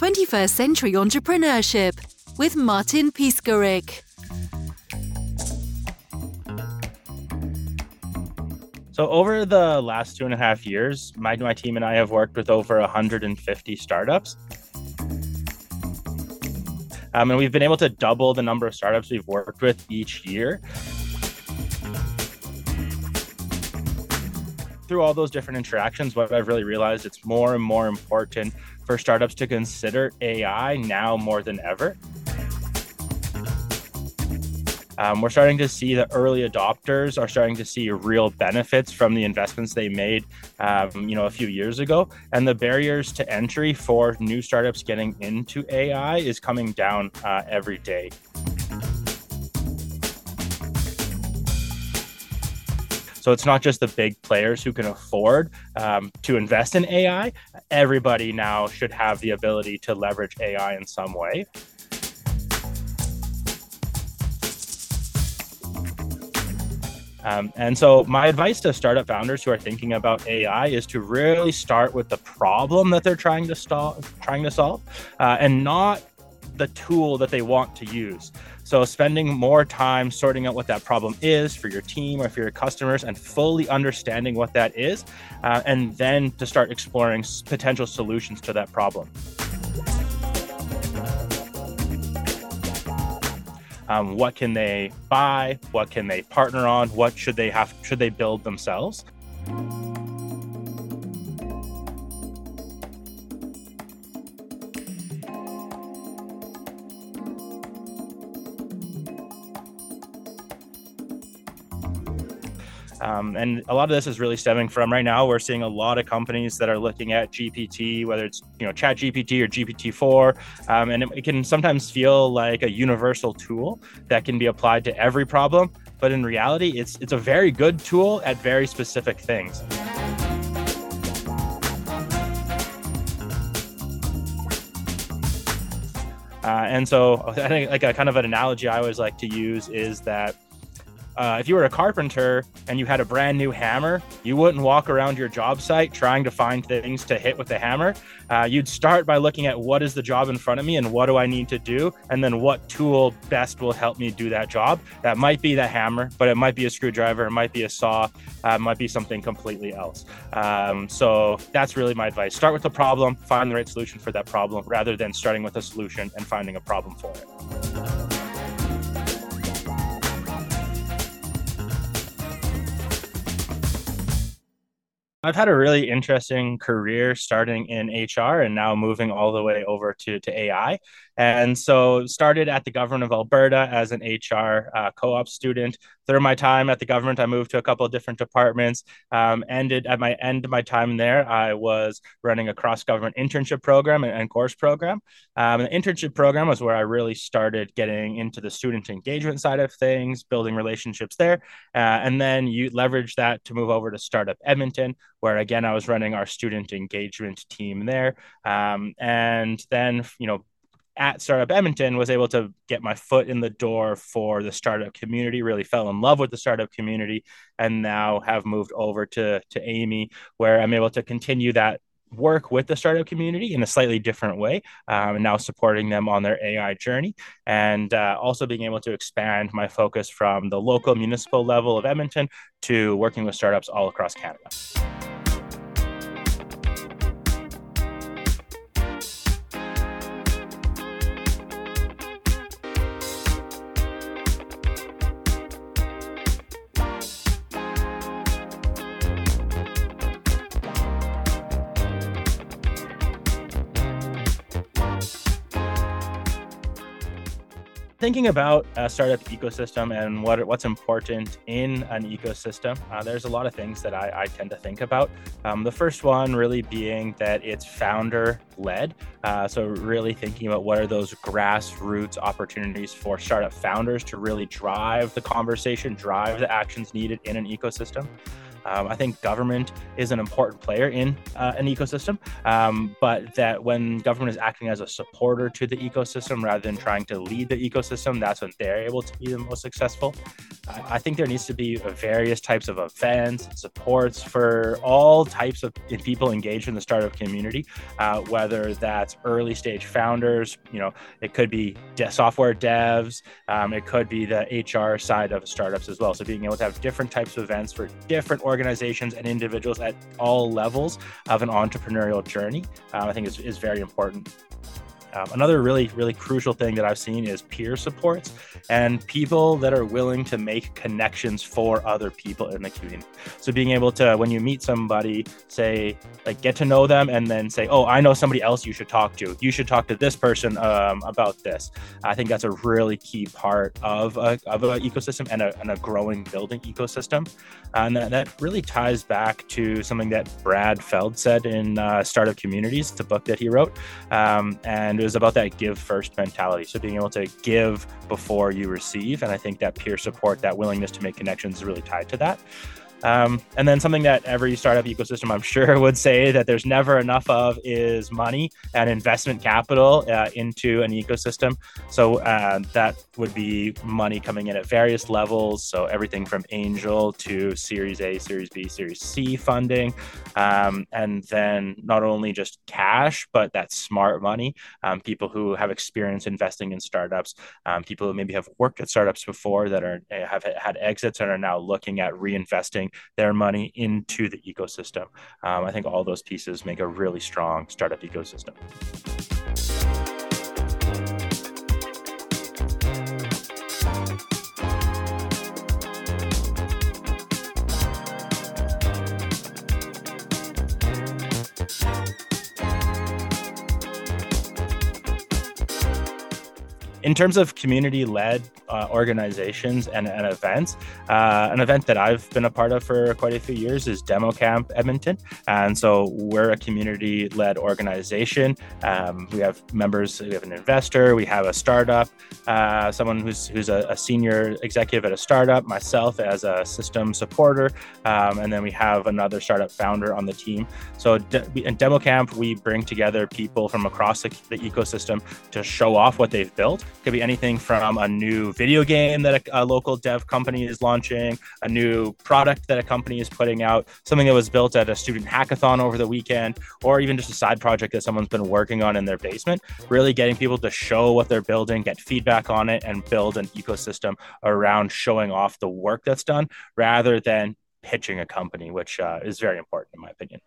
21st Century Entrepreneurship with Martin Piskarik. So over the last two and a half years, my, my team and I have worked with over 150 startups. Um, and we've been able to double the number of startups we've worked with each year. Through all those different interactions, what I've really realized it's more and more important for startups to consider AI now more than ever. Um, we're starting to see the early adopters are starting to see real benefits from the investments they made, um, you know, a few years ago, and the barriers to entry for new startups getting into AI is coming down uh, every day. So it's not just the big players who can afford um, to invest in AI. Everybody now should have the ability to leverage AI in some way. Um, and so, my advice to startup founders who are thinking about AI is to really start with the problem that they're trying to stall, trying to solve, uh, and not the tool that they want to use. So, spending more time sorting out what that problem is for your team or for your customers, and fully understanding what that is, uh, and then to start exploring potential solutions to that problem. Um, what can they buy? What can they partner on? What should they have? Should they build themselves? Um, and a lot of this is really stemming from right now. We're seeing a lot of companies that are looking at GPT, whether it's you know Chat GPT or GPT-4, um, and it, it can sometimes feel like a universal tool that can be applied to every problem. But in reality, it's it's a very good tool at very specific things. Uh, and so I think like a kind of an analogy I always like to use is that uh, if you were a carpenter and you had a brand new hammer, you wouldn't walk around your job site trying to find things to hit with the hammer. Uh, you'd start by looking at what is the job in front of me and what do I need to do, and then what tool best will help me do that job. That might be the hammer, but it might be a screwdriver, it might be a saw, uh, it might be something completely else. Um, so that's really my advice. Start with the problem, find the right solution for that problem, rather than starting with a solution and finding a problem for it. I've had a really interesting career starting in HR and now moving all the way over to, to AI. And so started at the government of Alberta as an HR uh, co-op student. Through my time at the government, I moved to a couple of different departments. Um, ended at my end of my time there, I was running a cross-government internship program and, and course program. Um, the internship program was where I really started getting into the student engagement side of things, building relationships there. Uh, and then you leverage that to move over to Startup Edmonton, where again, I was running our student engagement team there. Um, and then, you know, at Startup Edmonton was able to get my foot in the door for the startup community, really fell in love with the startup community, and now have moved over to, to Amii, where I'm able to continue that work with the startup community in a slightly different way um, and now supporting them on their AI journey and uh, also being able to expand my focus from the local municipal level of Edmonton to working with startups all across Canada. Thinking about a startup ecosystem and what what's important in an ecosystem, uh, there's a lot of things that I, I tend to think about. Um, the first one really being that it's founder led. Uh, so really thinking about what are those grassroots opportunities for startup founders to really drive the conversation, drive the actions needed in an ecosystem. Um, I think government is an important player in uh, an ecosystem, um, but that when government is acting as a supporter to the ecosystem rather than trying to lead the ecosystem, that's when they're able to be the most successful. I, I think there needs to be various types of events, supports for all types of people engaged in the startup community, uh, whether that's early stage founders, you know, it could be de- software devs, um, it could be the HR side of startups as well. So being able to have different types of events for different organizations and individuals at all levels of an entrepreneurial journey, uh, I think is, is very important. Um, another really, really crucial thing that I've seen is peer supports and people that are willing to make connections for other people in the community. So being able to, when you meet somebody, say, like get to know them and then say, oh, I know somebody else you should talk to. You should talk to this person um, about this. I think that's a really key part of of an ecosystem and a, and a growing building ecosystem. And that, that really ties back to something that Brad Feld said in uh, Startup Communities, the book that he wrote. Um, and it was about that give first mentality. So being able to give before you receive. And I think that peer support, that willingness to make connections is really tied to that. Um, and then something that every startup ecosystem, I'm sure, would say that there's never enough of is money and investment capital uh, into an ecosystem. So uh, that would be money coming in at various levels. So everything from angel to Series A, Series B, Series C funding. Um, and then not only just cash, but that smart money. Um, people who have experience investing in startups, um, people who maybe have worked at startups before that are have had exits and are now looking at reinvesting their money into the ecosystem. Um, I think all those pieces make a really strong startup ecosystem. In terms of community led uh, organizations and, and events, uh, an event that I've been a part of for quite a few years is Demo Camp Edmonton. And so we're a community led organization. Um, we have members, we have an investor, we have a startup, uh, someone who's, who's a, a, senior executive at a startup, myself as a system supporter, um, and then we have another startup founder on the team. So in Demo Camp, we bring together people from across the, the ecosystem to show off what they've built could be anything from a new video game that a, a, local dev company is launching, a new product that a company is putting out, something that was built at a student hackathon over the weekend, or even just a side project that someone's been working on in their basement. Really getting people to show what they're building, get feedback on it, and build an ecosystem around showing off the work that's done rather than pitching a company, which uh, is very important in my opinion.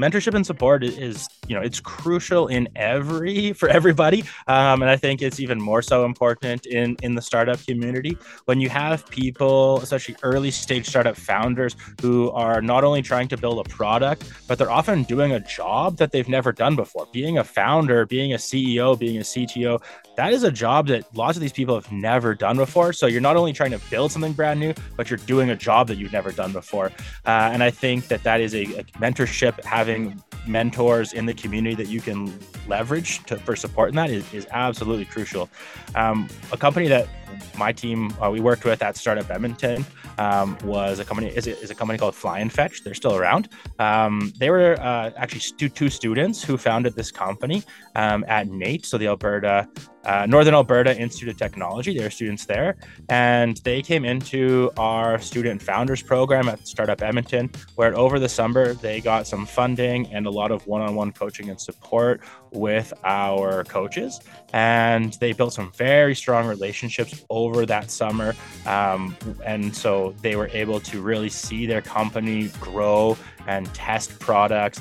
Mentorship and support is you know it's crucial in every for everybody um, and i think it's even more so important in in the startup community. When you have people especially early stage startup founders who are not only trying to build a product but they're often doing a job that they've never done before. Being a founder being a ceo being a cto that is a job that lots of these people have never done before. So you're not only trying to build something brand new but you're doing a job that you've never done before. Uh, and i think that that is a, a mentorship having mentors in the community that you can leverage to, for support in that is, is absolutely crucial. Um, a company that my team uh, we worked with at Startup Edmonton um, was a company is, is a company called Fly and Fetch. They're still around. Um, they were uh, actually stu- two students who founded this company um, at NAIT, so the Alberta uh, Northern Alberta Institute of Technology. They were students there, and they came into our student founders program at Startup Edmonton, where over the summer they got some funding and a lot of one-on-one coaching and support with our coaches, and they built some very strong relationships over that summer, um, and so they were able to really see their company grow and test products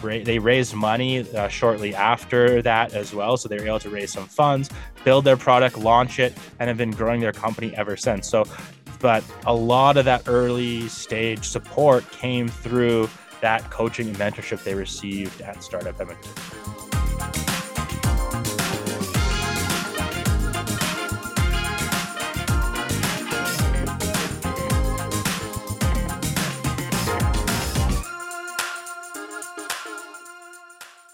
they raised money uh, shortly after that as well. So they were able to raise some funds, build their product, launch it, and have been growing their company ever since. So, but a lot of that early stage support came through that coaching and mentorship they received at Startup Edmonton.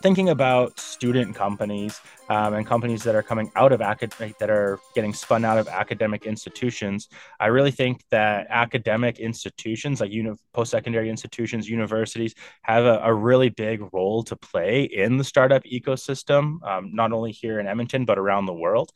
Thinking about student companies um, and companies that are coming out of academic that are getting spun out of academic institutions, I really think that academic institutions like uni- post-secondary institutions, universities have a, a, really big role to play in the startup ecosystem, um, not only here in Edmonton but around the world.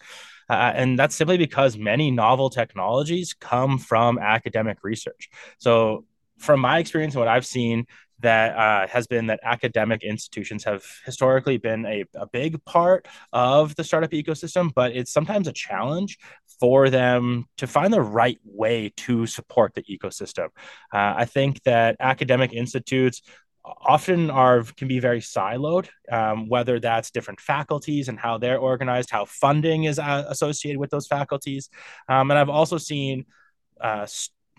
Uh, and that's simply because many novel technologies come from academic research. So, from my experience and what I've seen, that uh, has been that academic institutions have historically been a, a big part of the startup ecosystem, but it's sometimes a challenge for them to find the right way to support the ecosystem. Uh, I think that academic institutes often are can be very siloed um, whether that's different faculties and how they're organized how funding is uh, associated with those faculties um, and i've also seen uh,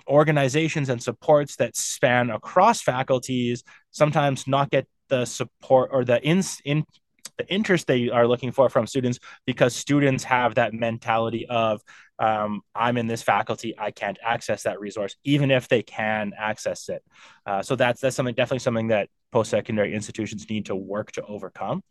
organizations and supports that span across faculties sometimes not get the support or the in, in the interest they are looking for from students because students have that mentality of um, i'm in this faculty i can't access that resource even if they can access it. Uh, so that's that's something definitely something that post-secondary institutions need to work to overcome.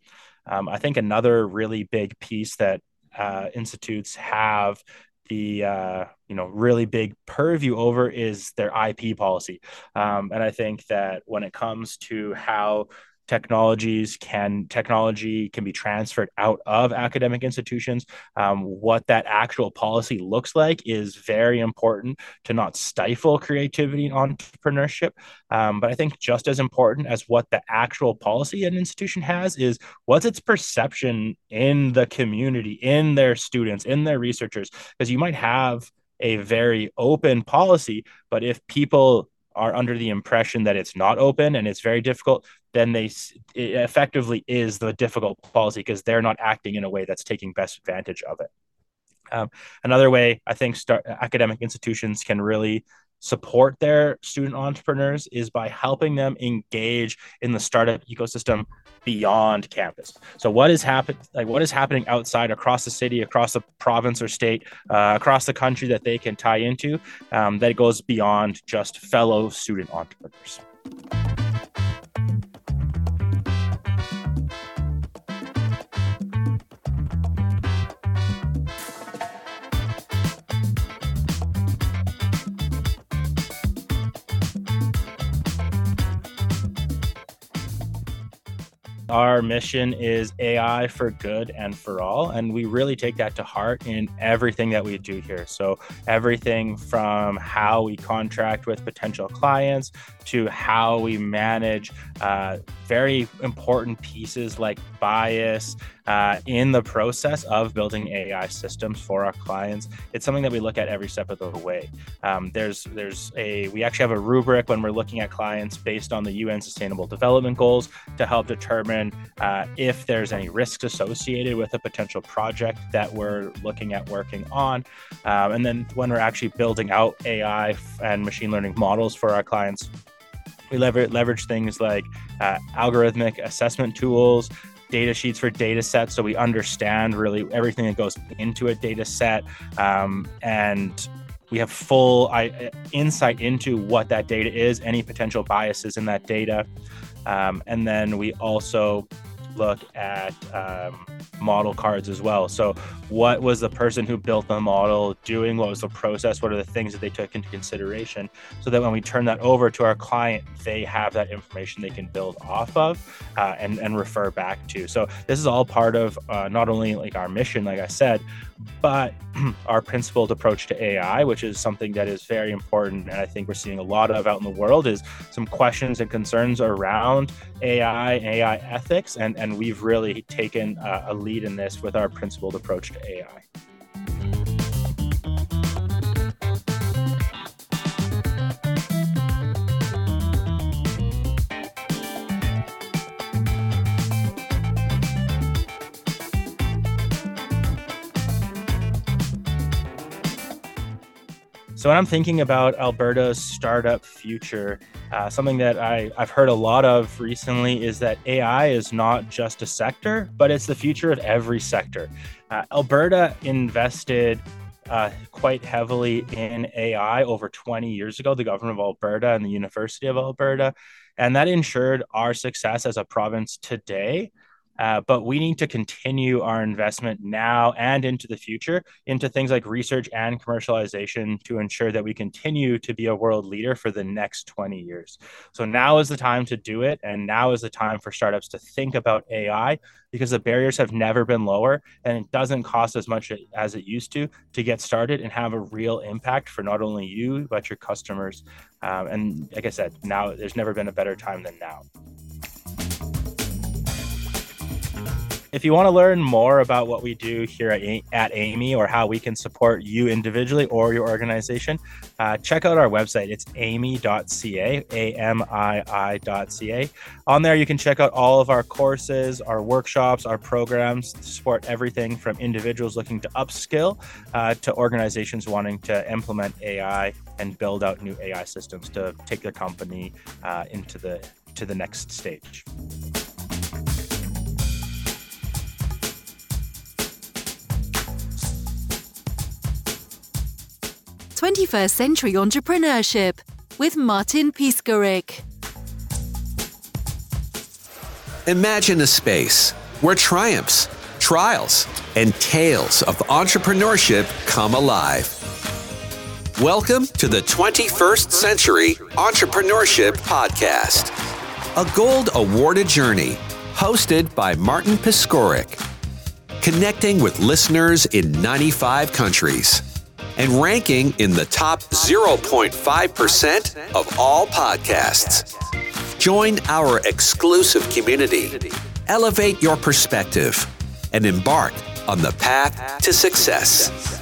Um, i think another really big piece that uh, institutes have the uh, you know really big purview over is their IP policy, um, and I think that when it comes to how technologies can technology can be transferred out of academic institutions. Um, what that actual policy looks like is very important to not stifle creativity and entrepreneurship. Um, but i think just as important as what the actual policy an institution has is what's its perception in the community in their students in their researchers. Because you might have a very open policy but if people are under the impression that it's not open and it's very difficult, then they effectively is the difficult policy because they're not acting in a way that's taking best advantage of it. Um, another way I think start, academic institutions can really support their student entrepreneurs is by helping them engage in the startup ecosystem beyond campus. So what is happening like what is happening outside across the city, across the province or state, uh, across the country that they can tie into um, that goes beyond just fellow student entrepreneurs. Our mission is AI for good and for all. And we really take that to heart in everything that we do here. So, everything from how we contract with potential clients to how we manage uh, very important pieces like bias uh, in the process of building AI systems for our clients. It's something that we look at every step of the way. Um, there's there's a we actually have a rubric when we're looking at clients based on the UN Sustainable Development Goals to help determine uh, if there's any risks associated with a potential project that we're looking at working on. Um, and then when we're actually building out AI and machine learning models for our clients, we leverage, leverage things like uh, algorithmic assessment tools, data sheets for data sets so we understand really everything that goes into a data set um, and we have full I, insight into what that data is any potential biases in that data. Um, and then we also look at um, model cards as well. So, what was the person who built the model doing? What was the process? What are the things that they took into consideration? So that when we turn that over to our client, they have that information they can build off of uh, and, and refer back to. So, this is all part of uh, not only like our mission, like I said, but our principled approach to AI, which is something that is very important. And I think we're seeing a lot of out in the world is some questions and concerns around AI, AI ethics. And, and we've really taken a, a lead in this with our principled approach to AI. So when I'm thinking about Alberta's startup future, uh, something that I, I've heard a lot of recently is that AI is not just a sector, but it's the future of every sector. Uh, Alberta invested uh, quite heavily in AI over 20 years ago, the government of Alberta and the University of Alberta. And that ensured our success as a province today Uh, but we need to continue our investment now and into the future into things like research and commercialization to ensure that we continue to be a world leader for the next 20 years. So now is the time to do it. And now is the time for startups to think about AI because the barriers have never been lower and it doesn't cost as much as it used to to get started and have a real impact for not only you, but your customers. Um, and like I said, now there's never been a better time than now. If you want to learn more about what we do here at, Amii or how we can support you individually or your organization, uh, check out our website. It's amii.ca, A-M-I-I.ca. On there, you can check out all of our courses, our workshops, our programs to support everything from individuals looking to upskill uh, to organizations wanting to implement AI and build out new AI systems to take their company uh, into the to the next stage. 21st Century Entrepreneurship with Martin Piskarik. Imagine a space where triumphs, trials, and tales of entrepreneurship come alive. Welcome to the 21st Century Entrepreneurship Podcast, a gold awarded journey hosted by Martin Piskorik, connecting with listeners in 95 countries and ranking in the top 0.5% of all podcasts. Join our exclusive community, elevate your perspective, and embark on the path to success.